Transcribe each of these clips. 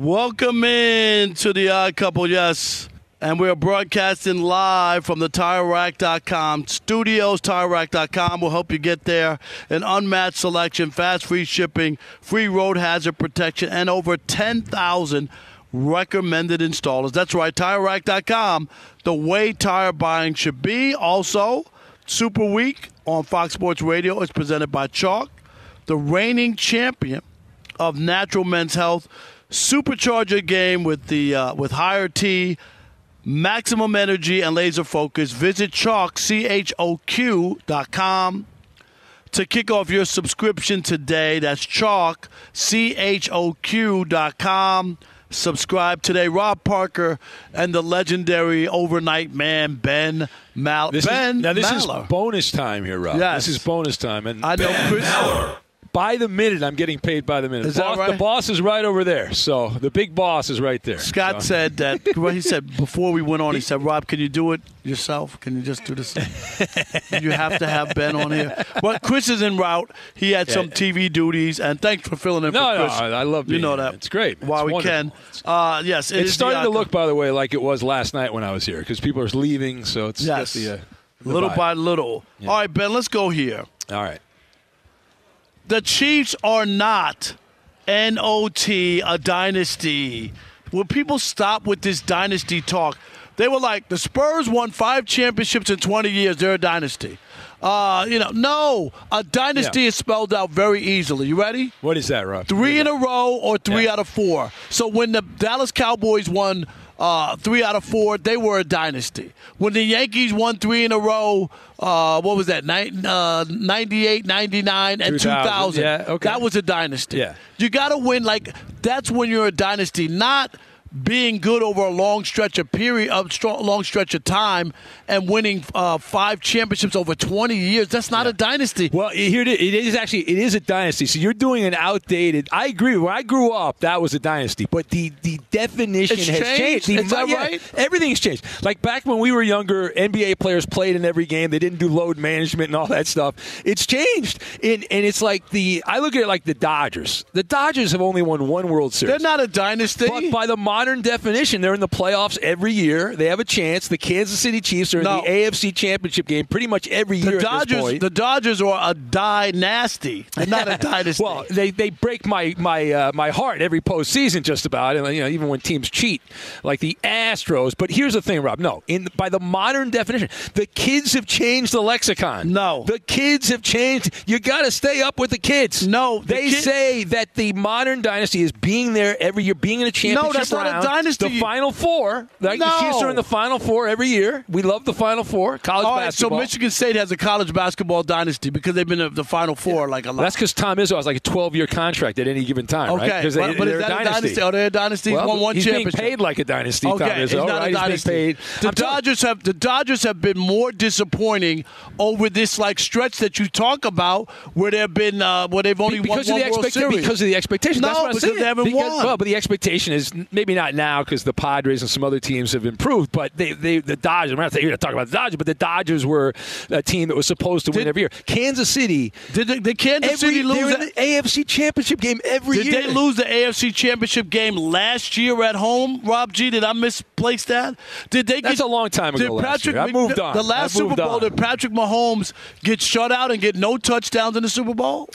Welcome in to the Odd Couple, yes. And we're broadcasting live from the TireRack.com studios. TireRack.com will help you get there. An unmatched selection, fast free shipping, free road hazard protection, and over 10,000 recommended installers. That's right, TireRack.com, the way tire buying should be. Also, Super Week on Fox Sports Radio is presented by Choq, the reigning champion of natural men's health. Supercharge your game with the uh, with higher T, maximum energy and laser focus. Visit Choq c h o q dot com to kick off your subscription today. That's Choq c h o q dot com. Subscribe today. Rob Parker and the legendary overnight man Ben Mal. This ben is, now this Maller. is bonus time here, Rob. Yes. This is bonus time, and I know Chris. By the minute, I'm getting paid by the minute. Is that right? The boss is right over there, so the big boss is right there. Scott So- said that. Well, he said before we went on, he said, "Rob, can you do it yourself? Can you just do this? you have to have Ben on here." Well, Chris is en route. He had some TV duties, and thanks for filling in No, for no, Chris. I I love you know that. It's great. While It's we can, uh, yes, it It's starting to look, by the way, like it was last night when I was here because people are leaving, so it's Yes. the, uh, little by little. All right, Ben, let's go here. All right. The Chiefs are not NOT a dynasty. Will people stop with this dynasty talk? They were like, the Spurs won five championships in 20 years. They're a dynasty. Uh, you know, no, a dynasty Yeah. is spelled out very easily. You ready? What is that, Rob? Three in a row or three Yeah. out of four. So when the Dallas Cowboys won uh, three out of four, they were a dynasty. When the Yankees won three in a row, uh, what was that, Nin- uh, 98, 99, and 2000, 2000, yeah, okay. that was a dynasty. Yeah. You got to win, like, that's when you're a dynasty, not being good over a long stretch of period of strong, long stretch of time and winning uh, five championships over 20 years that's not a dynasty Well, here it is. it is actually it is a dynasty. So you're doing an outdated. I agree. When I grew up, that was a dynasty, but the the definition It's has changed? changed. The Is that yeah, right? Everything's changed. Like back when we were younger, NBA players played in every game. They didn't do load management and all that stuff. It's changed, and and it's like the I look at it like the Dodgers. The Dodgers have only won one World Series. they're not a dynasty But by the modern definition, they're in the playoffs every year. They have a chance. The Kansas City Chiefs are in No. the AFC Championship game pretty much every year. the Dodgers, the Dodgers are a dynasty. Not a dynasty. Well, they, they break my my uh, my heart every postseason just about, and you know even when teams cheat like the Astros. But here's the thing, Rob. No, in by the modern definition, the kids have changed the lexicon. No. the kids have changed. You got to stay up with the kids. No, the they kid- say that the modern dynasty is being there every year, being in a championship no, that's not round. dynasty. The Final Four. Like The No. Chiefs are in the Final Four every year. We love the Final Four. College All right, basketball. so Michigan State has a college basketball dynasty because they've been in the Final Four like a lot. That's because Tom Izzo has like a 12 year contract at any given time, okay, right? 'Cause but, but they're is that a a dynasty? Are they a dynasty? Well, won one he's championship. being paid like a dynasty, Okay, Tom Izzo, not right? a dynasty. paid. The I'm Dodgers have the Dodgers have been more disappointing over this like stretch that you talk about, where they've been uh, where they've only because won of the one World expectation. Series. Because of the expectation. No, That's what I'm saying. they haven't Because- won. Well, but the expectation is maybe not now because the Padres and some other teams have improved. But they, they the Dodgers. I'm not going to talk about the Dodgers, but the Dodgers were a team that was supposed to win every year. Kansas City. Did the, did Kansas Every, City lose? they're in that- the AFC Championship game every Did year. Did they lose the AFC Championship game last year at home, Rob G? Did I misplace that? Did they? That's get, a long time ago Did Patrick. I moved on. The last Super Bowl, on. did Patrick Mahomes get shut out and get no touchdowns in the Super Bowl?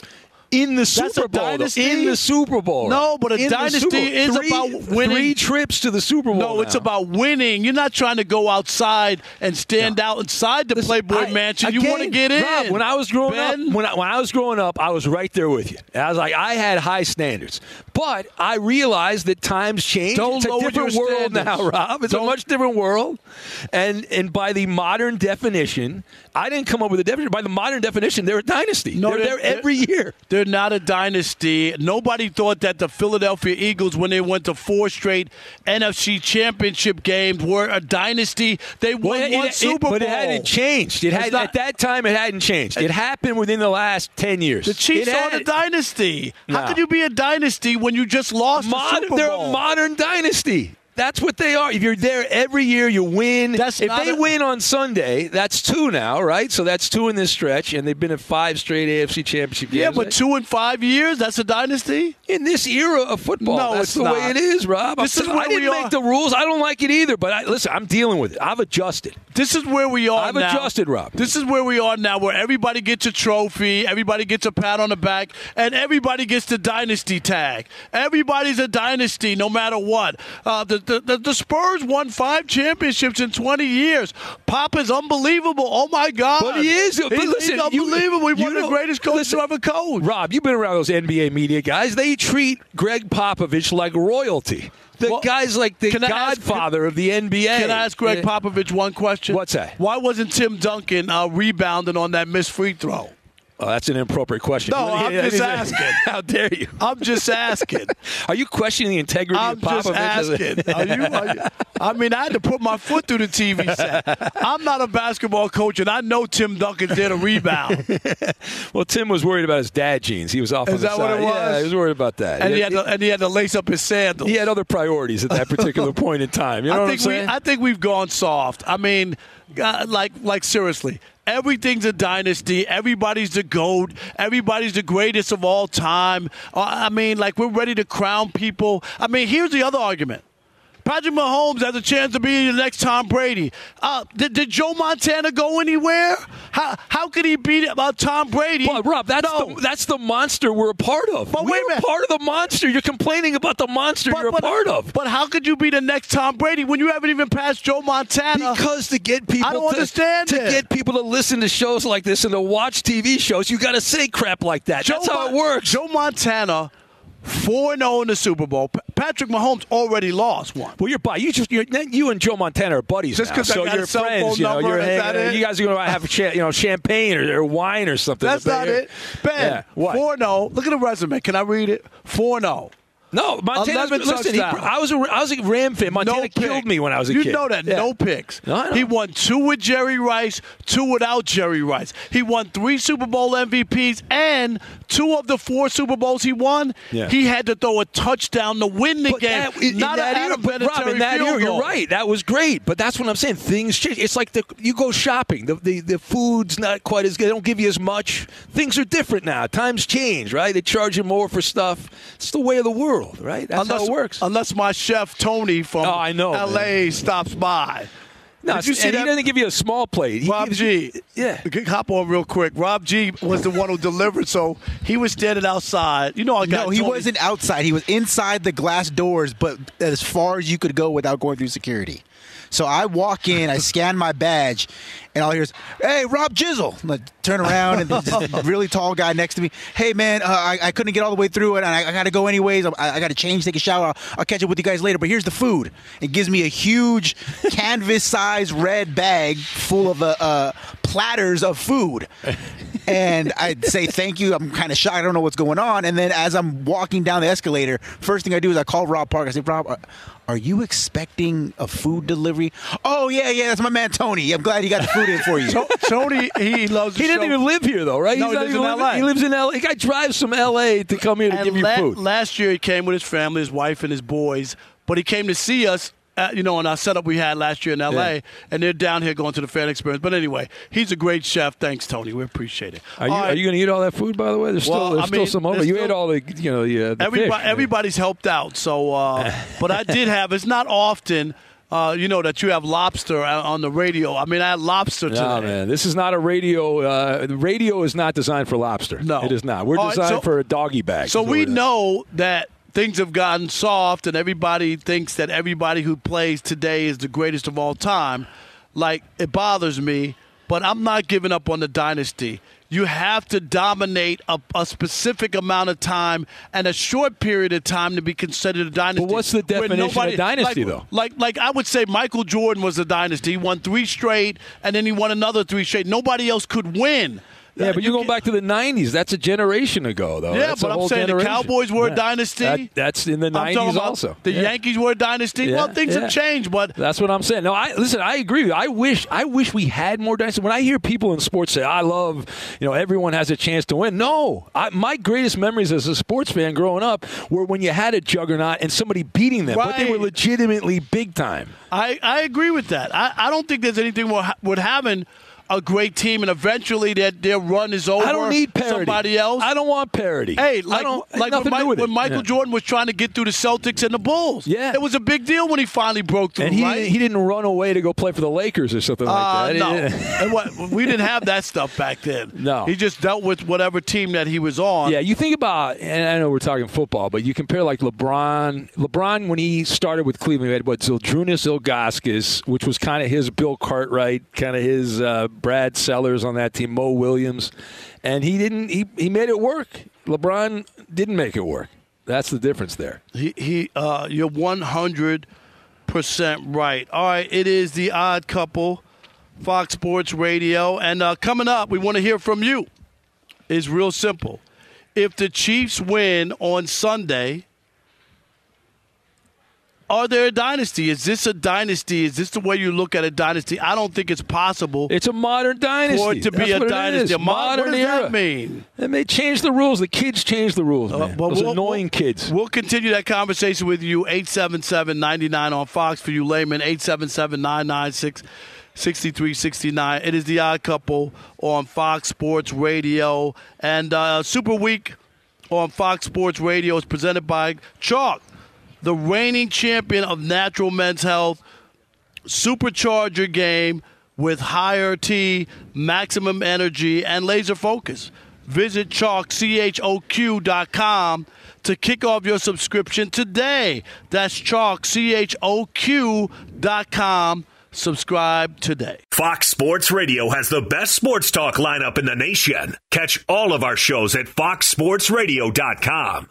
In the That's Super a Bowl. dynasty? In the Super Bowl. No, but a In dynasty is Three- about winning. Three trips to the Super Bowl. No, it's about winning. You're not trying to go outside and stand out inside the Listen, Playboy I- Mansion. you want to get in. Rob, when I was growing Ben? up, when I, when I was growing up, I was right there with you. I was like, I had high standards, but I realized that times change. Don't it's a different world standards. now, Rob. It's Don't- a much different world, and and by the modern definition, I didn't come up with a definition. By the modern definition, they're a dynasty. No, they're, they're- there every year. They're not a dynasty. Nobody thought that the Philadelphia Eagles, when they went to four straight NFC championship games, were a dynasty. They won Well, one it- Super Bowl. but it hadn't changed. It had not- at that time. It hadn't changed. It happened within the last ten years. The Chiefs It are had- a dynasty. How No. could you be a dynasty when you just lost Modern, they're a modern dynasty. That's what they are. If you're there every year, you win. That's if they a- win on Sunday, that's two now, right? So that's two in this stretch, and they've been in five straight AFC Championship games. yeah, but two in five years, that's a dynasty? in this era of football, No, that's it's the not. way it is, Rob. This I'm is where I didn't we make the rules. I don't like it either. But I, listen, I'm dealing with it. I've adjusted. This is where we are I've now. adjusted, Rob. This is where we are now, where everybody gets a trophy, everybody gets a pat on the back, and everybody gets the dynasty tag. Everybody's a dynasty, no matter what. Uh, the, the, the, the Spurs won five championships in 20 years. Pop is unbelievable. Oh, my God. But he is. He's, But listen, he's you- unbelievable. He's you one of the greatest coaches to ever coach. Rob, you've been around those NBA media guys. They treat Gregg Popovich like royalty. The Well, guy's like the I ask- godfather of the NBA. Can I ask Gregg Popovich one question? What's that? Why wasn't Tim Duncan uh, rebounding on that missed free throw? Oh, that's an inappropriate question. No, I'm Yeah, just asking. How dare you? I'm just asking. Are you questioning the integrity I'm of Popovich? just asking. Are you, are you- I mean, I had to put my foot through the TV set. I'm not a basketball coach, and I know Tim Duncan did a rebound, well, Tim was worried about his dad jeans. He was off. Is on the that what side. it was? Yeah, he was worried about that. and he had to, and he had to lace up his sandals. he had other priorities at that particular point in time. You know I what think I'm we, saying? I think we've gone soft. I mean, uh, like, like seriously, everything's a dynasty. Everybody's the goat. Everybody's the greatest of all time. Uh, I mean, like we're ready to crown people. I mean, here's the other argument. Patrick Mahomes has a chance to be the next Tom Brady. Uh, did, did Joe Montana go anywhere? How how could he beat about Tom Brady? But Rob, that's No. the that's the monster we're a part of. But we're wait a minute. part of the monster. You're complaining about the monster you're a part of. But how could you be the next Tom Brady when you haven't even passed Joe Montana? Because to get people I don't to, understand to it. get people to listen to shows like this and to watch TV shows, you got to say crap like that. That's how Mon- it works. Joe Montana, four zero oh in the Super Bowl. Patrick Mahomes already lost one. well, you're by you just you're, you and Joe Montana are buddies Just now, 'cause I so you're friends. You know, number, you're hanging, you guys are going to have cha- you know champagne or, or wine or something. That's not it. Ben, Yeah, what? four zero. Oh, look at the resume. Can I read it? Four zero. No, Montana. 11 Listen, he. I was a I was a Ram fan. Montana no killed me when I was a you kid. You know that. Yeah. No picks. No, He won two with Jerry Rice, two without Jerry Rice. He won three Super Bowl MVPs, and two of the four Super Bowls he won, Yeah. he had to throw a touchdown to win the But game. that, in, not in that era, but Rob, in that era, you're right. That was great. But that's what I'm saying. Things change. It's like the you go shopping. The, the the food's not quite as good. They don't give you as much. Things are different now. Times change, right? They charge you more for stuff. It's the way of the world, right? That's unless, how it works. Unless my chef Tony from Oh, I know, L.A. stops by. no, Did you see and that? he doesn't give you a small plate. He Rob gives G. yeah. Hop on real quick. Rob G was the one who delivered, so he was standing outside. You know, I got No, he Tony- wasn't outside. He was inside the glass doors, but as far as you could go without going through security. So I walk in, I scan my badge, and all I hear is, "Hey, Rob Jizzle!" I'm turn around, and this really tall guy next to me, "Hey, man, uh, I, I couldn't get all the way through it, and I, I got to go anyways. I, I got to change, take a shower. I'll, I'll catch up with you guys later. But here's the food." It gives me a huge canvas-sized red bag full of uh, uh, platters of food. and I'd say thank you. I'm kind of shocked. I don't know what's going on. And then as I'm walking down the escalator, first thing I do is I call Rob Park. I say, Rob, are, are you expecting a food delivery? Oh yeah, yeah, that's my man Tony. I'm glad he got the food in for you. Tony, he loves. He didn't show. even live here though, right? No, He's he not lives even in living- LA. He lives in L. A. The guy drives from L.A. to come here to And give you la- food. Last year he came with his family, his wife, and his boys. But he came to see us. At, you know, on our setup we had last year in L.A., Yeah. and they're down here going to the fan experience. But anyway, he's a great chef. Thanks, Tony. We appreciate it. Are you, All are right. you going to eat all that food? By the way, there's Well, still there's I still mean, some over. You still- ate all the you know the, uh, the Everybody, fish. everybody's helped out. So, uh, but I did have. It's not often, uh, you know, that you have lobster on the radio. I mean, I had lobster today. No, man, this is not a radio. Uh, radio is not designed for lobster. No. it is not. We're All right, designed so- for a doggy bag. So we know that things have gotten soft, and everybody thinks that everybody who plays today is the greatest of all time. Like it bothers me, but I'm not giving up on the dynasty. You have to dominate a, a specific amount of time and a short period of time to be considered a dynasty. But what's the definition of dynasty, like, though? Like, like I would say, Michael Jordan was a dynasty. He won three straight, and then he won another three straight. Nobody else could win. Yeah, but you're going back to the '90s. That's a generation ago, though. Yeah, That's but a I'm saying the. Cowboys were a dynasty. That- that's in the I'm '90s about also. The Yeah. Yankees were a dynasty. Yeah, well, things yeah. have changed, but That's what I'm saying. No, I listen. I agree. I wish. I wish we had more dynasty. When I hear people in sports say, "I love," you know, everyone has a chance to win. No, I, my greatest memories as a sports fan growing up were when you had a juggernaut and somebody beating them, but they were legitimately big time. I, I agree with that. I, I don't think there's anything wrong with having a great team, and eventually their their run is over. I don't need parity. Somebody else. I don't want parity. Hey, I like, don't, like when, to do Mi- with when. Michael Yeah. Jordan was trying to get through the Celtics and the Bulls. Yeah. it was a big deal when he finally broke through. And he, right? didn't, he didn't run away to go play for the Lakers or something Uh, like that. no, And what, we didn't have that stuff back then. No. he just dealt with whatever team that he was on. Yeah, you think about, and I know we're talking football, but you compare like LeBron. LeBron, when he started with Cleveland, he had what Zydrunas Ilgauskas, which was kind of his Bill Cartwright, kind of his uh, Brad Sellers on that team, Mo Williams, and he didn't. He he made it work. LeBron didn't make it work. That's the difference there. He, he uh, you're 100 percent right. All right, it is the Odd Couple, Fox Sports Radio, and uh, coming up, we want to hear from you. It's real simple. If the Chiefs win on Sunday, are they a dynasty? Is this a dynasty? Is this the way you look at a dynasty? I don't think it's possible It's a modern dynasty. for it to be That's a dynasty. A mo- modern what does era. that mean? And they changed the rules. The kids change the rules, man. Uh, Those we'll- annoying we'll- kids. We'll continue that conversation with you. 877-99 on Fox for you layman. 877-996 6369. It is the odd couple on Fox Sports Radio. And uh, Super Week on Fox Sports Radio is presented by Choq, the reigning champion of natural men's health. Supercharge your game with higher T, maximum energy, and laser focus. Visit Choq, C-H-O-Q dot com to kick off your subscription today. That's Choq, C-H-O-Q dot com. Subscribe today. Fox Sports Radio has the best sports talk lineup in the nation. Catch all of our shows at foxsportsradio.com.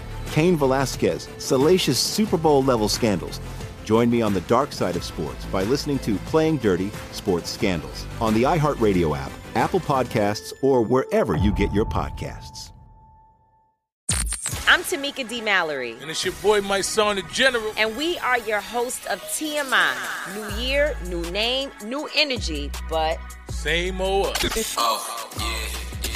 Cain Velasquez, salacious Super Bowl level scandals. Join me on the dark side of sports by listening to Playing Dirty Sports Scandals on the iHeartRadio app, Apple Podcasts, or wherever you get your podcasts. I'm Tamika D. Mallory. And it's your boy, my son, the General. And we are your host of TMI. New year, new name, new energy, but. Same old us. oh, yeah.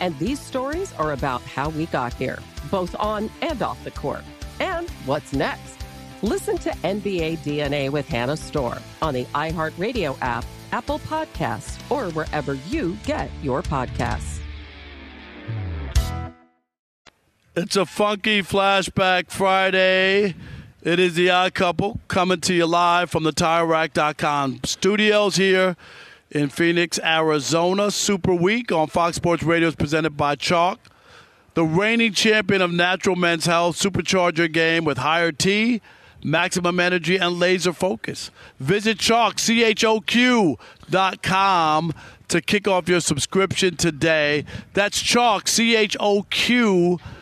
And these stories are about how we got here, both on and off the court. And what's next? Listen to NBA DNA with Hannah Storm on the iHeartRadio app, Apple Podcasts, or wherever you get your podcasts. It's a funky flashback Friday. It is the odd couple coming to you live from the TireRack.com studios here in Phoenix, Arizona. Super Week on Fox Sports Radio is presented by Choq. The reigning champion of natural men's health supercharger game with higher T, maximum energy, and laser focus. Visit Choq, C-H-O-Q dot com to kick off your subscription today. That's Choq, C-H-O-Q dot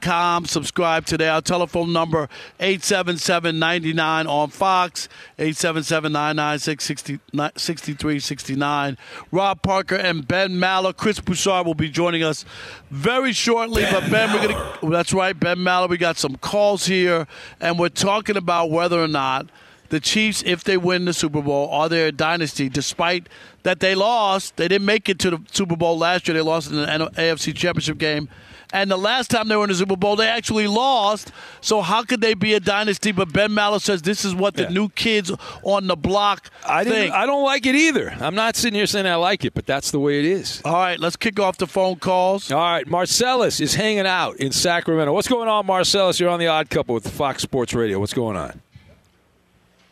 com. Subscribe today. Our telephone number 877-99 on Fox, 877-996-6369. Rob Parker and Ben Maller. Chris Broussard will be joining us very shortly. But Ben, we're gonna oh, that's right, Ben Maller. We got some calls here, and we're talking about whether or not the Chiefs, if they win the Super Bowl, are they a dynasty? Despite that they lost, they didn't make it to the Super Bowl last year. They lost in the AFC Championship game. And the last time they were in the Super Bowl, they actually lost. So how could they be a dynasty? But Ben Maller says this is what the Yeah. new kids on the block I think. I don't like it either. I'm not sitting here saying I like it, but that's the way it is. All right, let's kick off the phone calls. All right, Marcellus is hanging out in Sacramento. What's going on, Marcellus? You're on the Odd Couple with Fox Sports Radio. What's going on?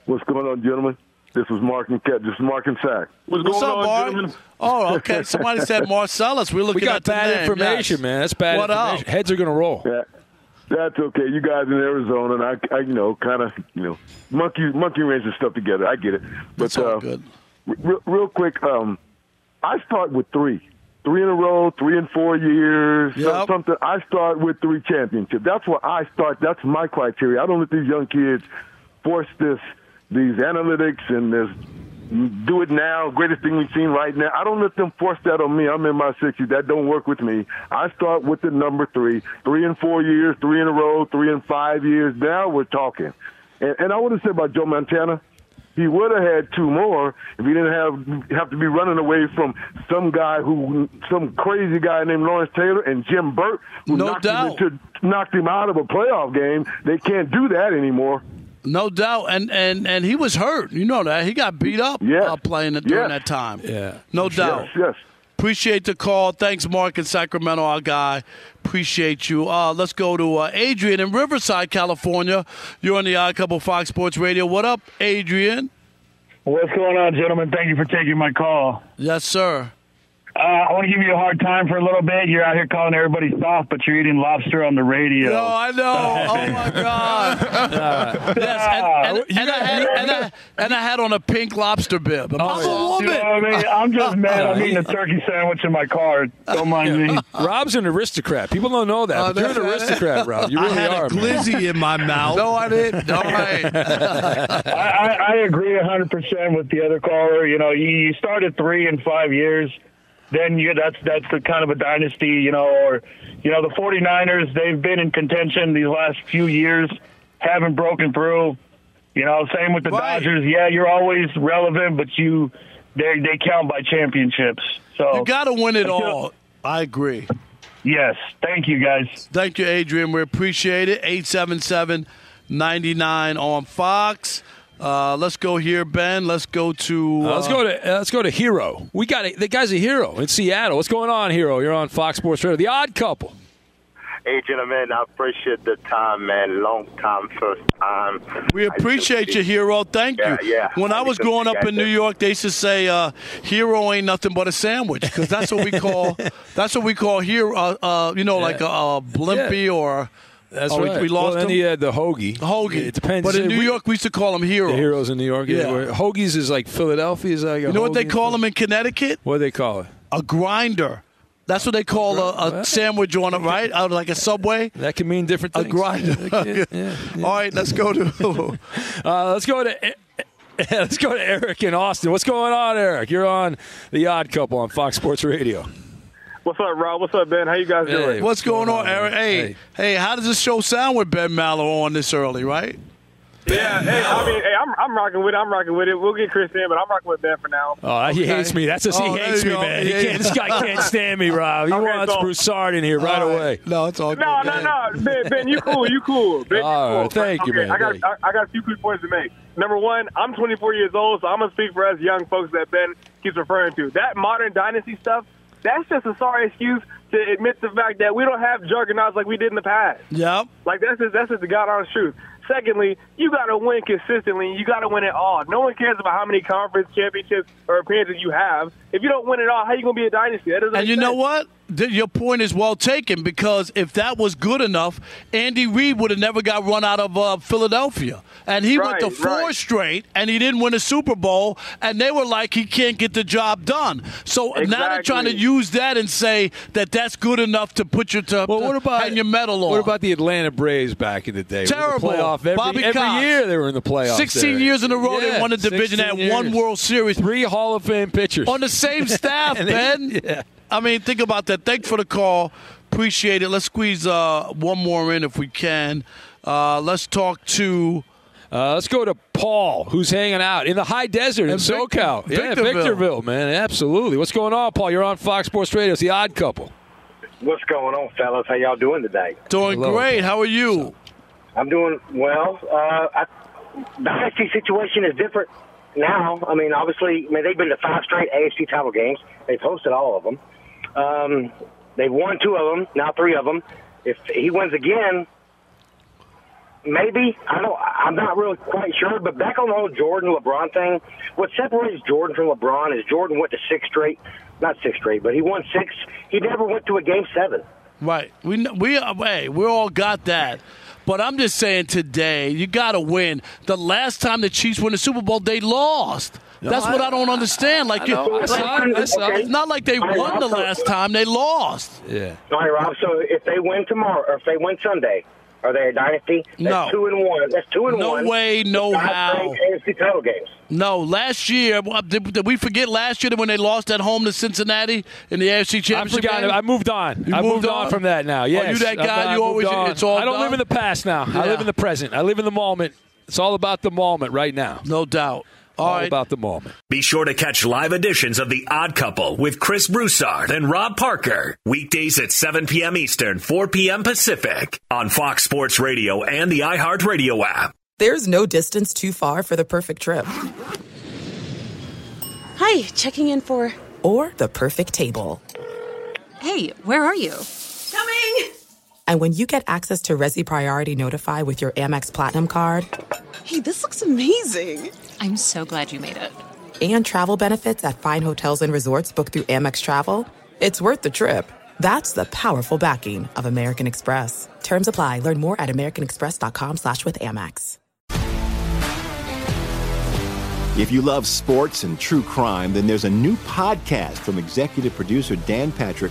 What's going on, gentlemen? This is Mark and Cat. This is Mark and Sack. What's, What's going up, on, Mark? gentlemen? Oh, okay. Somebody said Marcellus. We're looking We got at bad name. information, Yes. man. That's bad What up? information. Heads are going to roll. Yeah, that's okay. You guys in Arizona, and I, I you know, kind of, you know, monkey monkey wrench and stuff together. I get it. But It's all uh, good. Real, real quick, um, I start with three, three in a row, three in four years, Yep. something. I start with three championships. That's where I start. That's my criteria. I don't let these young kids force this, these analytics and this do it now, greatest thing we've seen right now. I don't let them force that on me. I'm in my 60s. That don't work with me. I start with the number three, three and four years, three in a row, three and five years. Now we're talking. And, and I want to say about Joe Montana, he would have had two more if he didn't have have to be running away from some guy who, some crazy guy named Lawrence Taylor and Jim Burt, who No knocked, doubt. Him into, knocked him out of a playoff game. They can't do that anymore. No doubt, and and and he was hurt. You know that he got beat up uh, playing it during Yes. that time. Yeah, no doubt. Yes, yes. Appreciate the call. Thanks, Mark in Sacramento, our guy. Appreciate you. Uh, let's go to uh, Adrian in Riverside, California. You're on the Odd Couple Fox Sports Radio. What up, Adrian? What's going on, gentlemen? Thank you for taking my call. Yes, sir. Uh, I want to give you a hard time for a little bit. You're out here calling everybody soft, but you're eating lobster on the radio. No, I know. Oh my God. yes, and, and, and, I had, and, I, and I had on a pink lobster bib. I'm a You know what I mean? I'm just mad. I'm eating a turkey sandwich in my car. Don't mind me. Rob's an aristocrat. People don't know that. Oh, but you're an aristocrat, Rob. You really I really had are. a man. glizzy in my mouth. No, I didn't. All right. I, I, I agree 100% with the other caller. You know, you, you start at three in five years, then you that's that's the kind of a dynasty, you know, or, you know, the 49ers, they've been in contention these last few years, haven't broken through. You know, same with the Dodgers. Yeah, you're always relevant, but you they they count by championships. So You got to win it all. I agree. Yes. Thank you, guys. Thank you, Adrian. We appreciate it. 877 99 on Fox. Uh, let's go here, Ben. Let's go to. Uh, let's go to uh, let's go to Hero. We got a, the guy's a hero in Seattle. What's going on, Hero? You're on Fox Sports Radio. The Odd Couple. Hey, gentlemen, I appreciate the time, man. Long time, first time. We appreciate you, hero. Thank Yeah, you. yeah. When I I was growing up got in New. York, they used to say, uh, "Hero ain't nothing but a sandwich," because that's what we call that's what we call hero. Uh, uh, you know, like a, a blimpie or. That's oh, we- right. We, lost well, then him. he had the hoagie. Hoagie. It depends. But in New We- York, we used to call them heroes. The heroes in New York. Yeah. Yeah. Hoagies is like Philadelphia. Is like You know what they call them in Connecticut? What do they call it? A grinder. That's what they call a, a sandwich on it, right? Out of like a subway. That can mean different things. A grinder. All right, let's go to. Uh, let's go to. Let's go to Eric in Austin. What's going on, Eric? You're on the Odd Couple on Fox Sports Radio. What's up, Rob? What's up, Ben? How you guys doing? What's going on, Eric? Hey, hey, how does this show sound with Ben Maller on this early, right? Yeah, hey, I mean, hey, I'm, I'm rocking with it. I'm rocking with it. We'll get Chris in, but I'm rocking with Ben for now. Oh, he hates me. That's just Oh, he there hates me, go. man. He Yeah, can't, yeah. this guy can't stand me, Rob. He Okay, wants so- Broussard in here right All right. away. No, it's all good. No, no, no, Ben, Ben, you cool, you cool. Ben, you All cool. right, thank you, man. I got, Thank I, I got a few quick points to make. Number one, I'm 24 years old, so I'm gonna speak for us young folks that Ben keeps referring to. That modern dynasty stuff, that's just a sorry excuse to admit the fact that we don't have juggernauts like we did in the past. Yep. Like that's just that's just the god honest truth. Secondly, you got to win consistently. You got to win it all. No one cares about how many conference championships or appearances you have. If you don't win it all, how you gonna be a dynasty? That doesn't. And you know what? Th- Your point is well taken because if that was good enough, Andy Reid would have never got run out of uh, Philadelphia. And he went to four right. straight, and he didn't win a Super Bowl, and they were like, he can't get the job done. So now they're trying to use that and say that that's good enough to put you to, Well, to what about hang your medal on. What about the Atlanta Braves back in the day? They were in the Terrible. playoff every, Bobby every Cox. year they were in the playoffs. 16 there. years in a row Yeah, they won the division, 16 had one. World Series. Three Hall of Fame pitchers on the same staff, And they- Ben. yeah. I mean, think about that. Thanks for the call. Appreciate it. Let's squeeze uh, one more in if we can. Uh, let's talk to. Uh, let's go to Paul, who's hanging out in the high desert in And Vic- SoCal. yeah, Victorville. Victorville, man. Absolutely. What's going on, Paul? You're on Fox Sports Radio. It's the Odd Couple. What's going on, fellas? How y'all doing today? Doing Hello. great. How are you? I'm doing well. Uh, I, the AFC situation is different now. I mean, obviously, I mean they've been to five straight AFC title games. They've hosted all of them. Um, they've won two of them. Now three of them. If he wins again, maybe I don't. I'm not really quite sure. But back on the whole Jordan LeBron thing, what separates Jordan from LeBron is Jordan went to six straight, not six straight, but he won six. He never went to a game seven. Right. We we hey, we all got that. But I'm just saying today, you got to win. The last time the Chiefs won the Super Bowl, they lost. No, That's what I- I don't understand. Like you, know. I saw it. I saw it. it's not like they I won the also- last time; they lost. Yeah. All right, Rob. So if they win tomorrow, or if they win Sunday, are they a dynasty? That's No. two and one. That's two and No one. No way, no how. AFC title games. No, last year, did, did we forget last year when they lost at home to Cincinnati in the AFC I Championship forgot. game? I moved on. You I moved, moved on? on? from that now. Oh, Yes. you that guy, I've you always- on. it's all I don't done? live in the past now. I live in the present. I live in the moment. It's all about the moment right now. No doubt. All, All right. about the moment. Be sure to catch live editions of The Odd Couple with Chris Broussard and Rob Parker. Weekdays at 7 p.m. Eastern, 4 p.m. Pacific on Fox Sports Radio and the iHeartRadio app. There's no distance too far for the perfect trip. Hi, checking in for. Or the perfect table. Hey, where are you? Coming! And when you get access to Resy Priority Notify with your Amex Platinum card, Hey, this looks amazing. I'm so glad you made it. and travel benefits at fine hotels and resorts booked through Amex Travel, it's worth the trip. That's the powerful backing of American Express. Terms apply. Learn more at americanexpress.com slash with Amex. If you love sports and true crime, then there's a new podcast from executive producer Dan Patrick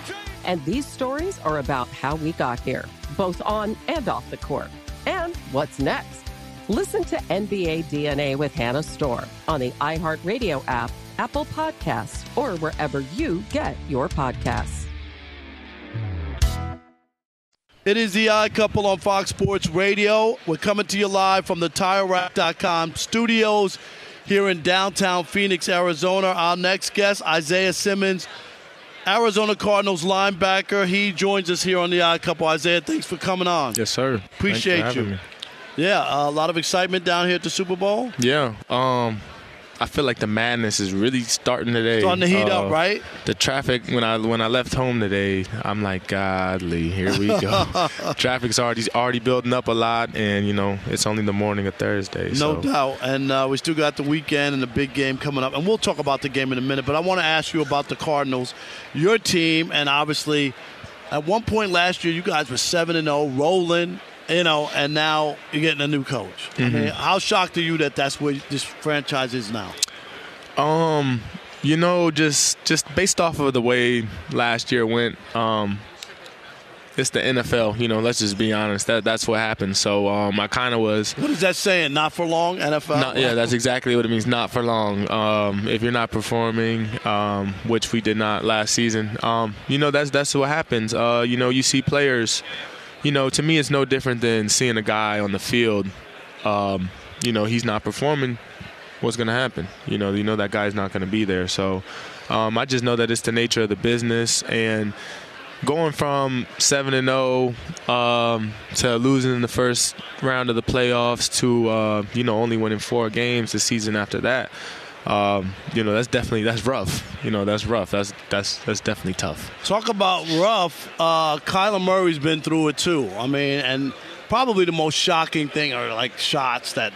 And these stories are about how we got here, both on and off the court. And what's next? Listen to NBA DNA with Hannah Storm on the iHeartRadio app, Apple Podcasts, or wherever you get your podcasts. It is the Odd Couple on Fox Sports Radio. We're coming to you live from the TireRack.com studios here in downtown Phoenix, Arizona. Our next guest, Isaiah Simmons, Arizona Cardinals linebacker. He joins us here on the Odd Couple. Isaiah, thanks for coming on. Yes, sir. Appreciate you. Me. Yeah, a lot of excitement down here at the Super Bowl. Yeah. Um, I feel like the madness is really starting today. Starting to heat uh, up, right? The traffic when I when I left home today, I'm like, godly, here we go. Traffic's already already building up a lot, and you know it's only the morning of Thursday. No so. doubt, and uh, we still got the weekend and the big game coming up, and we'll talk about the game in a minute. But I want to ask you about the Cardinals, your team, and obviously, at one point last year, you guys were seven and zero, rolling you know, and now you're getting a new coach. Mm-hmm. I mean, how shocked are you that that's where this franchise is now? Um, you know, just just based off of the way last year went, um, it's the NFL. You know, let's just be honest. That that's what happened. So um, I kind of was. What is that saying? Not for long, NFL. Not, yeah, that's exactly what it means. Not for long. Um, if you're not performing, um, which we did not last season, um, you know that's that's what happens. Uh, you know, you see players you know, to me, it's no different than seeing a guy on the field. Um, you know, he's not performing. What's going to happen? You know, you know that guy's not going to be there. So um, I just know that it's the nature of the business and going from seven and zero um, to losing in the first round of the playoffs to uh, you know only winning four games the season after that um, you know that's definitely that's rough. You know that's rough. That's that's that's definitely tough. Talk about rough. Uh, Kyler Murray's been through it too. I mean, and probably the most shocking thing are like shots that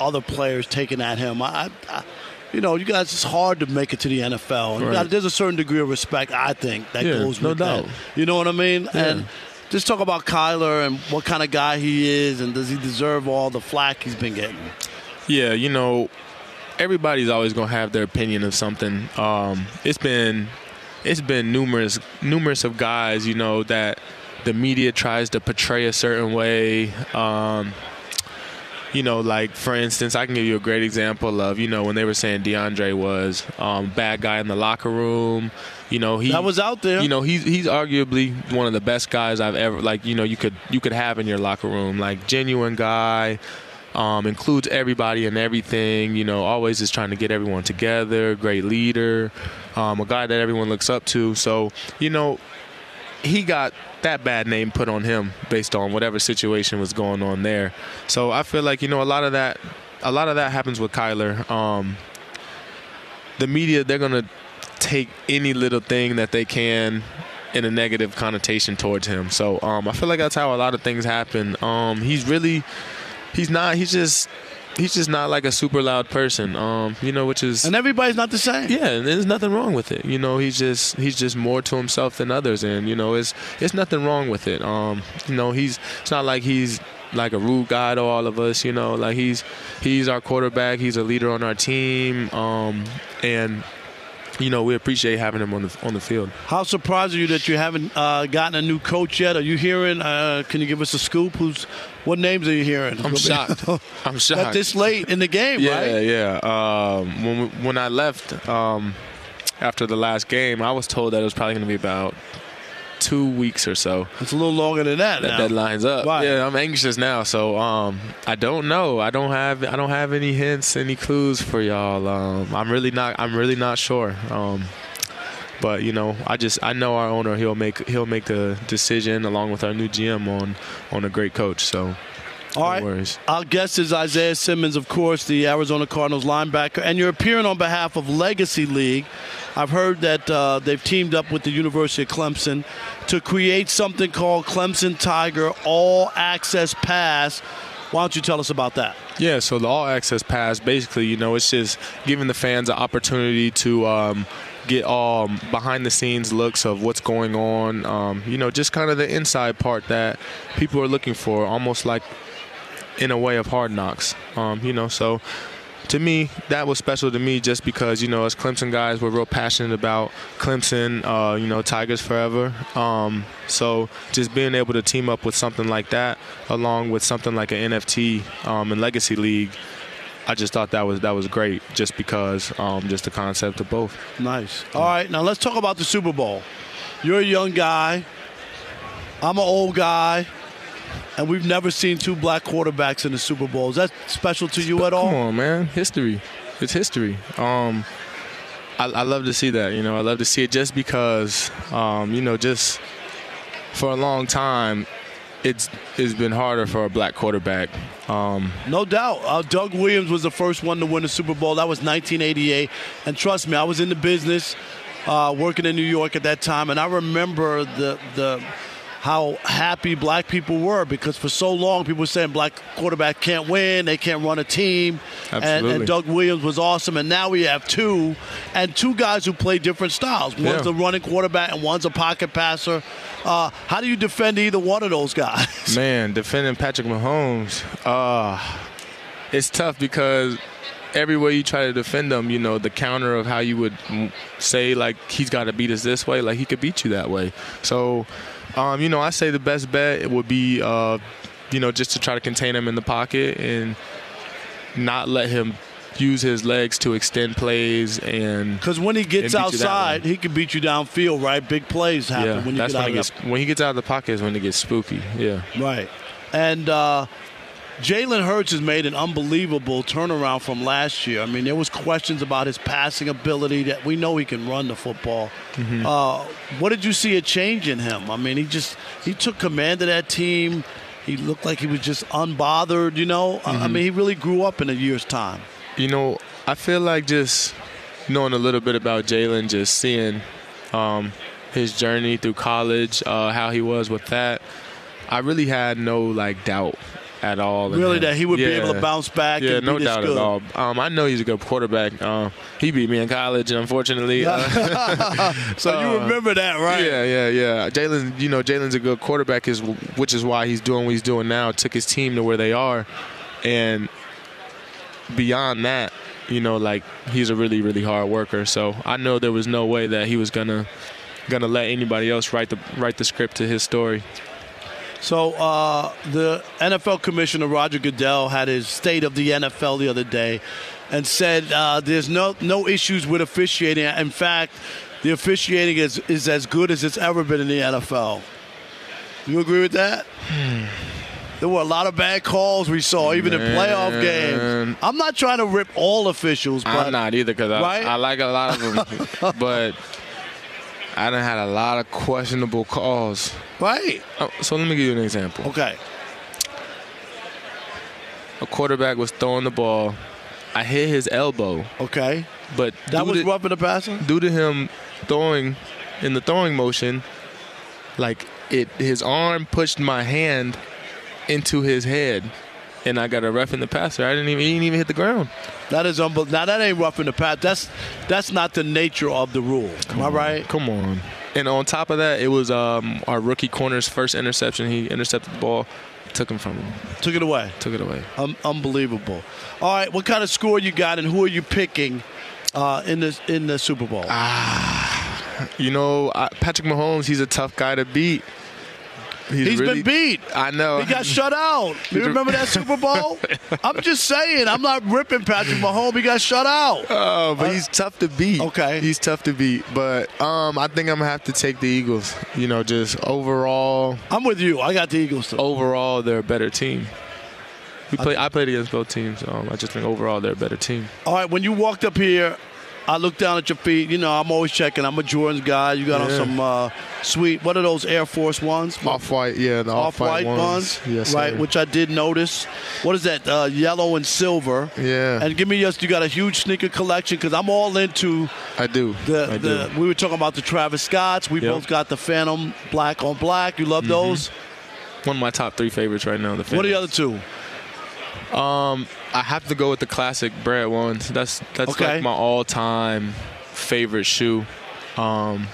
other players taking at him. I, I you know, you guys, it's hard to make it to the NFL. Right. Got, there's a certain degree of respect, I think, that yeah, goes no with doubt. that. You know what I mean? Yeah. And just talk about Kyler and what kind of guy he is, and does he deserve all the flack he's been getting? Yeah, you know, everybody's always gonna have their opinion of something. Um, it's been it's been numerous numerous of guys, you know, that the media tries to portray a certain way. Um, you know, like for instance, I can give you a great example of you know when they were saying DeAndre was um, bad guy in the locker room. You know, he That was out there. You know, he's he's arguably one of the best guys I've ever like. You know, you could you could have in your locker room, like genuine guy. Um, includes everybody and everything. You know, always is trying to get everyone together. Great leader, um, a guy that everyone looks up to. So you know, he got that bad name put on him based on whatever situation was going on there. So I feel like you know a lot of that, a lot of that happens with Kyler. Um, the media they're gonna take any little thing that they can in a negative connotation towards him. So um, I feel like that's how a lot of things happen. Um, he's really, he's not. He's just. He's just not like a super loud person, um, you know, which is and everybody's not the same. Yeah, and there's nothing wrong with it. You know, he's just he's just more to himself than others, and you know, it's it's nothing wrong with it. Um, you know, he's it's not like he's like a rude guy to all of us. You know, like he's he's our quarterback. He's a leader on our team, um, and you know, we appreciate having him on the on the field. How surprised are you that you haven't uh, gotten a new coach yet? Are you hearing? Uh, can you give us a scoop? Who's what names are you hearing? I'm shocked. I'm shocked. That this late in the game, yeah, right? Yeah, Um, when we, when I left um, after the last game, I was told that it was probably going to be about two weeks or so. It's a little longer than that. That now. deadline's up. Right. Yeah, I'm anxious now. So um, I don't know. I don't have I don't have any hints, any clues for y'all. Um, I'm really not. I'm really not sure. Um, but you know, I just I know our owner. He'll make he'll make the decision along with our new GM on on a great coach. So. All right. worries. Our guest is Isaiah Simmons, of course, the Arizona Cardinals linebacker, and you're appearing on behalf of Legacy League. I've heard that uh, they've teamed up with the University of Clemson to create something called Clemson Tiger All Access Pass. Why don't you tell us about that? Yeah, so the all access pass, basically, you know, it's just giving the fans an opportunity to um, get all behind the scenes looks of what's going on. Um, you know, just kind of the inside part that people are looking for, almost like in a way of hard knocks. Um, you know, so to me, that was special to me just because, you know, as Clemson guys, we're real passionate about Clemson, uh, you know, Tigers forever. Um, so just being able to team up with something like that, along with something like an NFT um, and Legacy League, I just thought that was that was great, just because um, just the concept of both. Nice. All right, now let's talk about the Super Bowl. You're a young guy. I'm an old guy. And we've never seen two black quarterbacks in the Super Bowl. Is that special to you at all? Come on, man. History. It's history. Um, I, I love to see that. You know, I love to see it just because, um, you know, just for a long time, it's it's been harder for a black quarterback. Um, No doubt. Uh, Doug Williams was the first one to win the Super Bowl. That was 1988. And trust me, I was in the business, uh, working in New York at that time, and I remember the the how happy black people were because for so long people were saying black quarterback can't win, they can't run a team, and, and Doug Williams was awesome. And now we have two, and two guys who play different styles. One's Yeah. a running quarterback and one's a pocket passer. Uh, how do you defend either one of those guys? Man, defending Patrick Mahomes, uh, it's tough because every way you try to defend him, you know, the counter of how you would say, like, he's got to beat us this way, like, he could beat you that way. So, um, you know, I say the best bet would be, uh, you know, just to try to contain him in the pocket and not let him use his legs to extend plays and Because when he gets and beat you that way. outside, he can beat you downfield, right? Big plays happen yeah, when you get out he gets, when he gets out of the pocket is when it gets spooky. Yeah. Right. And uh, Jalen Hurts has made an unbelievable turnaround from last year. I mean, there was questions about his passing ability that we know he can run the football. Mhm. Uh, what did you see a change in him? I mean, he just he took command of that team. He looked like he was just unbothered. You know, I- I mean, he really grew up in a year's time. You know, I feel like just knowing a little bit about Jalen, just seeing um, his journey through college, uh, how he was with that, I really had no like doubt at all. Really, that he would be able to bounce back Yeah, and no doubt good. at all. Um, I know he's a good quarterback. Um, he beat me in college, unfortunately. Uh, so you uh, remember that, right? Yeah, yeah, yeah. Jalen, you know, Jalen's a good quarterback, is which is why he's doing what he's doing now. Took his team to where they are, and beyond that, you know, like he's a really, really hard worker. So I know there was no way that he was gonna gonna let anybody else write the write the script to his story. So uh, the NFL commissioner Roger Goodell had his state of the NFL the other day, and said uh, there's no no issues with officiating. In fact, the officiating is is as good as it's ever been in the NFL. Do you agree with that? There were a lot of bad calls we saw, even in playoff games. I'm not trying to rip all officials, but I'm not either because I, Right? I like a lot of them, but I done had a lot of questionable calls. Right. Oh, so let me give you an example. Okay. A quarterback was throwing the ball. I hit his elbow. Okay. But That was to- roughing the passing. Due to him throwing in the throwing motion, like it, his arm pushed my hand into his head, and I got a ref in the passer. I didn't even he didn't even hit the ground. That is unbelievable. Now that ain't roughing the pass. That's that's not the nature of the rule. Am I right? Come on. And on top of that, it was um, our rookie corner's first interception. He intercepted the ball, took him from him. Took it away. Took it away. Um, unbelievable. All right, what kind of score you got, and who are you picking uh, in the in the Super Bowl? Ah, You know, I, Patrick Mahomes, he's a tough guy to beat. He's been beat. I know. He got shut out. You remember that Super Bowl? I'm just saying. I'm not ripping Patrick Mahomes. He got shut out. Oh, but he's tough to beat. Okay. He's tough to beat. But um, I think I'm gonna have to take the Eagles. You know, just overall. I'm with you. I got the Eagles. Too. Overall, they're a better team. We play. I played against both teams. Um, I just think overall they're a better team. All right, when you walked up here, I look down at your feet. You know, I'm always checking. I'm a Jordans guy. You got on some uh, sweet. What are those Air Force ones? Off white, yeah, the off Off-white white ones, Yes, right? sir. Which I did notice. What is that? Uh, yellow and silver. Yeah. And give me just you got a huge sneaker collection because I'm all into I do. the I the. do. We were talking about the Travis Scotts. We Yep. both got the Phantom black on black. You love Mhm. those? One of my top three favorites right now. The What are the other two? Um, I have to go with the classic bread ones. That's that's Okay. like my all-time favorite shoe. Um,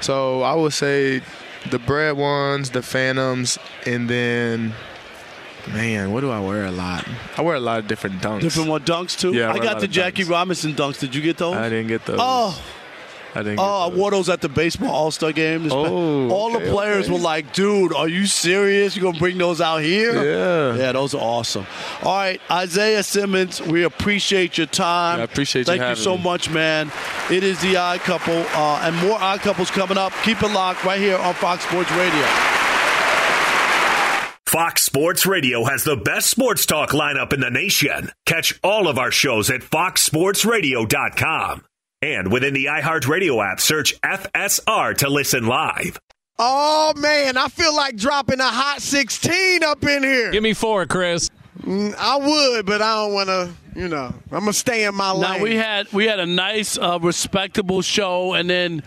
so I would say the bread ones, the Phantoms, and then, man, what do I wear a lot? I wear a lot of different dunks. Different one dunks too. Yeah, I I got the Jackie Robinson dunks. Did you get those? I didn't get those. Oh. I didn't. Oh, I wore those at the baseball All Star game. This Oh, all the players okay. were like, "Dude, are you serious? You gonna bring those out here?" Yeah. yeah, those are awesome. All right, Isaiah Simmons, we appreciate your time. I appreciate you Thank you so me. much, man. It is the Odd Couple, uh, and more Odd Couples coming up. Keep it locked right here on Fox Sports Radio. Fox Sports Radio has the best sports talk lineup in the nation. Catch all of our shows at foxsportsradio.com. And within the iHeartRadio app, search FSR to listen live. Oh man, I feel like dropping a hot 16 up in here. Give me four, Chris. Mm, I would, but I don't want to. You know, I'm gonna stay in my lane. Now we had we had a nice, uh, respectable show, and then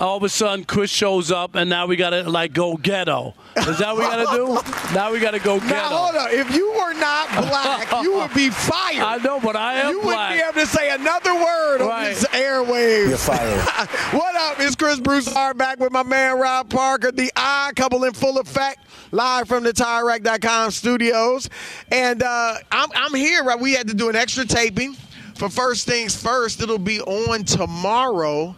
all of a sudden Chris shows up, and now we gotta like go ghetto. Is that what we gotta do? now we gotta go ghetto. Now hold on. If you were not black, you would be fired. I know, but I am You black. wouldn't be able to say another word on Right. this airwaves. You're fired. what up? It's Chris Broussard back with my man Rob Parker, the I couple in full effect, live from the TireRack.com studios. And uh, I'm, I'm here, right? We had to do an extra taping. For first things first, it'll be on tomorrow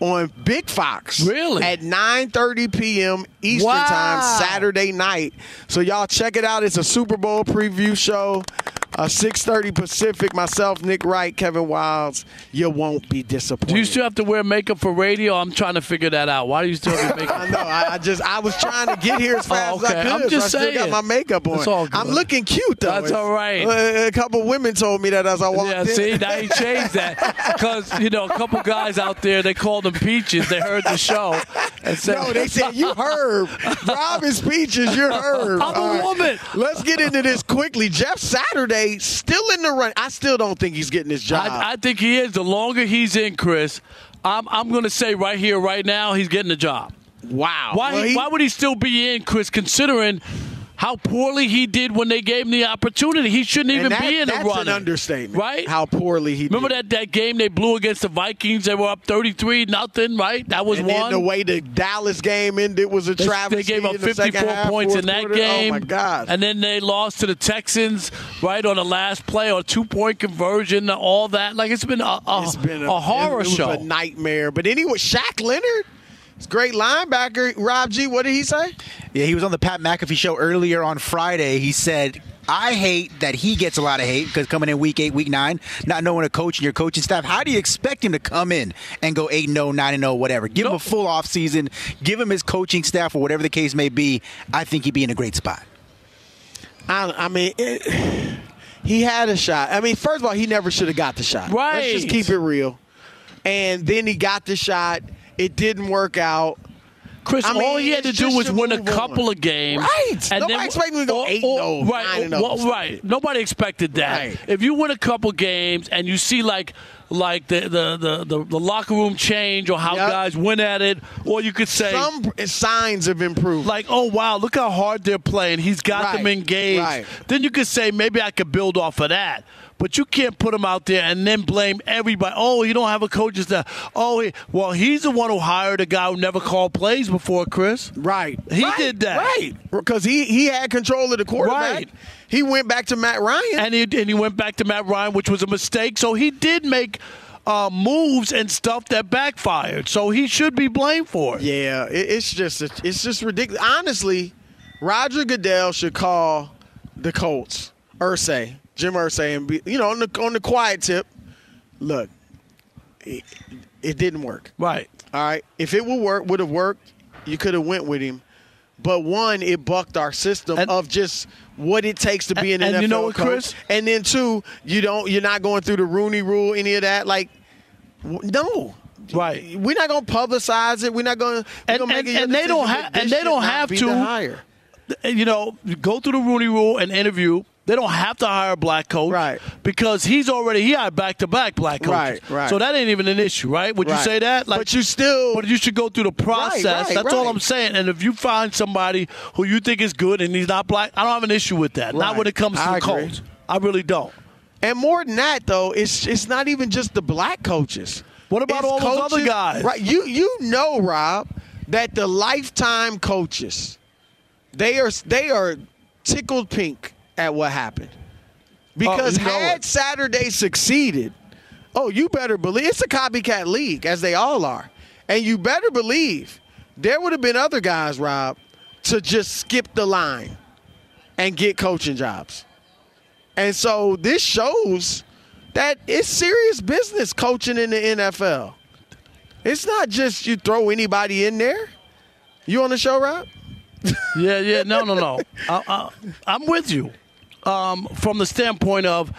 on Big Fox. Really? At 9.30 p.m. Eastern Wow. Time, Saturday night. So y'all check it out. It's a Super Bowl preview show. Uh, 6.30 Pacific. Myself, Nick Wright, Kevin Wildes. You won't be disappointed. Do you still have to wear makeup for radio? I'm trying to figure that out. Why do you still have to makeup? I know. I, I just I was trying to get here as fast Oh, as I could. I'm so just I still got my makeup on. It's all good. I'm looking cute though. That's all right. uh, A couple women told me that as I walked Yeah, in. Yeah, see, now he changed that because you know a couple guys out there they called them peaches. They heard the show and said, No, they said you Herb. Robin peaches. you're Herb. I'm a All right. woman. Let's get into this quickly. Jeff Saturday still in the run. I still don't think he's getting his job. I, I think he is. The longer he's in, Chris, I'm I'm going to say right here, right now, he's getting the job. wow. Why Well, he, he- why would he still be in, Chris? Considering how poorly he did when they gave him the opportunity. He shouldn't even that- be in the run. that's an understatement, right? How poorly he Remember did. that, that game they blew against the Vikings? They were up thirty-three nothing. Right? That was and one. then the way the Dallas game ended was a They, travesty. they gave up 54 half, points in that quarter. game. Oh my God! And then they lost to the Texans right on the last play or two point conversion, all that. Like it's been a, a, It's been a, horror it show. a nightmare. But anyway, Shaq Leonard, great linebacker. Rob G, what did he say? Yeah, he was on the Pat McAfee show earlier on Friday. He said, I hate that he gets a lot of hate because coming in week eight, week nine, not knowing a coach and your coaching staff, how do you expect him to come in and go 8 0, 9 0, whatever? Give him a full offseason, give him his coaching staff or whatever the case may be. I think he'd be in a great spot. I, I mean, it, he had a shot. I mean, first of all, he never should have got the shot. Right. Let's just keep it real. And then he got the shot. It didn't work out. Chris, I mean, all he had to do was win a couple on. of games. Right. And Nobody expected him to go 8-0, right, 9-0. well, right. Nobody expected that. Right. If you win a couple games and you see like like the the, the, the, the locker room change or how Yep. guys win at it, or you could say Some signs of improvement. like, oh wow, look how hard they're playing. He's got them engaged. right. Then you could say maybe I could build off of that. But you can't put him out there and then blame everybody. Oh, you don't have a coach's staff. Oh, he, well, he's the one who hired a guy who never called plays before, Chris. Right. He Right, did that. Right. Because he, he had control of the quarterback. Right. He went back to Matt Ryan. And he, and he went back to Matt Ryan, which was a mistake. So he did make uh, moves and stuff that backfired. So he should be blamed for it. Yeah, it, it's just it's just ridiculous. Honestly, Roger Goodell should call the Colts, Irsay, Jim Irsay, and be you know on the on the quiet tip. Look, it, it didn't work. Right. All right. If it would work, would have worked. You could have went with him. But one, it bucked our system of just what it takes to be an and NFL you know what, coach. Chris? And then two, you don't you're not going through the Rooney Rule, any of that. Like, no. Right. We're not going to publicize it. We're not going to. And, gonna and, make it your and they don't have and they don't have to hire. you know go through the Rooney Rule and interview. They don't have to hire a black coach, Right. Because he's already he hired back to back black coaches, Right, right. So that ain't even an issue, right? Would you say that? Like, but you still- but you should go through the process. right, That's all I'm saying. And if you find somebody who you think is good and he's not black, I don't have an issue with that. Not when it comes to I the agree. Colts. I really don't. And more than that, though, it's it's not even just the black coaches. What about It's all those other guys? Right. You you know, Rob, that the lifetime coaches, they are they are tickled pink at what happened. Because know had. Saturday succeeded, oh, you better believe it's a copycat league, as they all are. And you better believe there would have been other guys, Rob, to just skip the line and get coaching jobs. And so this shows that it's serious business coaching in the NFL. It's not just you throw anybody in there. You on the show, Rob? Yeah, yeah, no, no, no. I, I, I'm with you. Um, from the standpoint of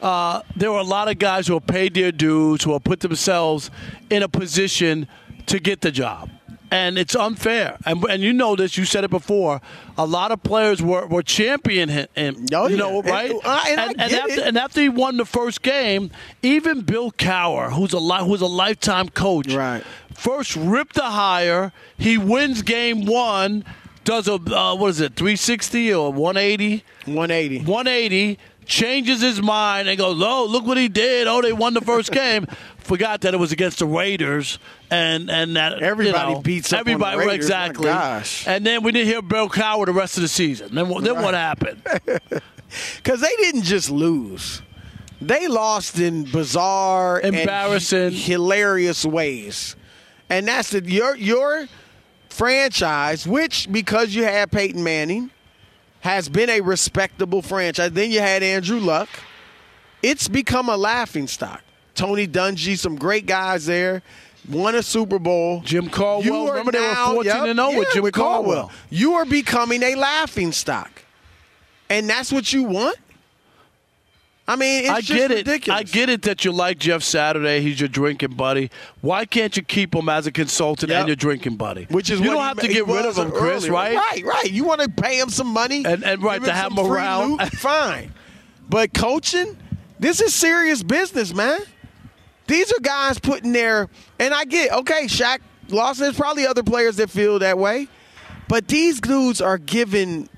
uh, there were a lot of guys who have paid their dues, who have put themselves in a position to get the job. And it's unfair. And, and you know this, you said it before. A lot of players were, were champion him, Oh, you yeah. know, And- right? uh, and I and, get after, and after he won the first game, even Bill Cowher, who's a li- who's a lifetime coach, Right. first ripped the hire. He wins game one, does a uh, what is it, 360 or 180? 180. 180. Changes his mind and goes, "Oh, look what he did! Oh, they won the first game." Forgot that it was against the Raiders, and and that Everybody you know, beats up on the everybody Raiders. Exactly. gosh. And then we didn't hear Bill Cowher the rest of the season. Then what- then what happened? Because they didn't just lose. They lost in bizarre, Embarrassing. hilarious ways. And that's the your your franchise, which because you had Peyton Manning, has been a respectable franchise. Then you had Andrew Luck. It's become a laughing stock. Tony Dungy, some great guys there. Won a Super Bowl. Jim Caldwell. You are Remember they were now- 14 and 0 with yeah, Jim Caldwell. You are becoming a laughing stock. And that's what you want? I mean, it's I just get it. ridiculous. I get it that you like Jeff Saturday. He's your drinking buddy. Why can't you keep him as a consultant Yep. and your drinking buddy? Which is you don't have to get rid of him, Chris. Right? Right, right. You want to pay him some money And- and right, to have him around. loot, fine. But coaching, this is serious business, man. These are guys putting their and I get okay. Shaq Lawson. There's probably other players that feel that way, but these dudes are giving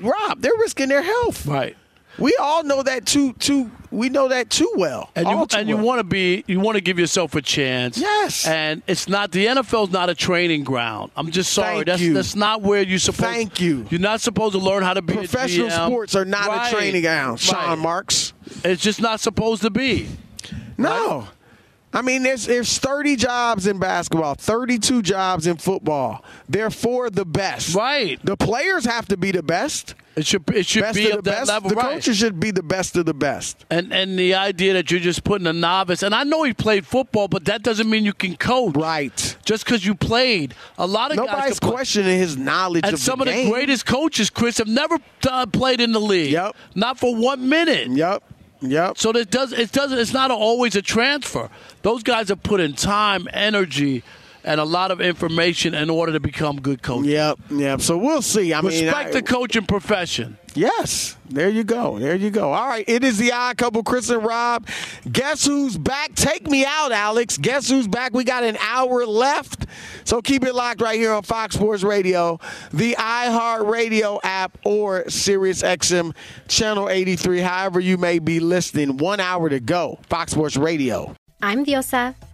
Rob, they're risking their health. Right. We all know that too. Too. We know that too well. And you and you want to be you want to give yourself a chance. Yes. And it's not the NFL's not a training ground. I'm just sorry. Thank that's you. that's not where you supposed. Thank you. You're not supposed to learn how to be Professional sports are not Right. a training ground, Sean Right. Marks. It's just not supposed to be. No. I mean, there's there's 30 jobs in basketball, 32 jobs in football. They're for the best. Right. The players have to be the best. It should it should Best be of at the best. level. The right. coaches should be the best of the best. And and the idea that you're just putting a novice, and I know he played football, but that doesn't mean you can coach. Right. Just because you played, a lot of guys Nobody's questioning his knowledge And of some the of the greatest coaches, Chris, have never uh, played in the league. Yep. Not for one minute. Yep. Yep. So it does. It doesn't. It's not always a transfer. Those guys have put in time, energy, and a lot of information in order to become good coaches. Yep. Yep. So we'll see. I mean, Respect I- the coaching profession. Yes, there you go. There you go. All right, it is the odd couple, Chris and Rob. Guess who's back? Take me out, Alex. Guess who's back? We got an hour left, so keep it locked right here on Fox Sports Radio, the iHeart Radio app, or Sirius XM Channel 83. However, you may be listening. One hour to go. Fox Sports Radio. I'm Diosa.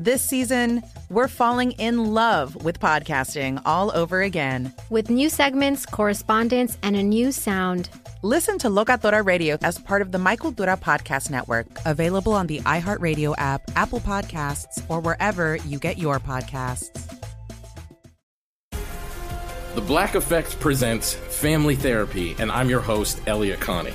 This season, we're falling in love with podcasting all over again. with new segments, correspondence, and a new sound. Listen to Locatora Radio as part of the My Cultura Podcast Network, available on the iHeartRadio app, Apple Podcasts, or wherever you get your podcasts. The Black Effect presents Family Therapy, and I'm your host, Elliott Connie.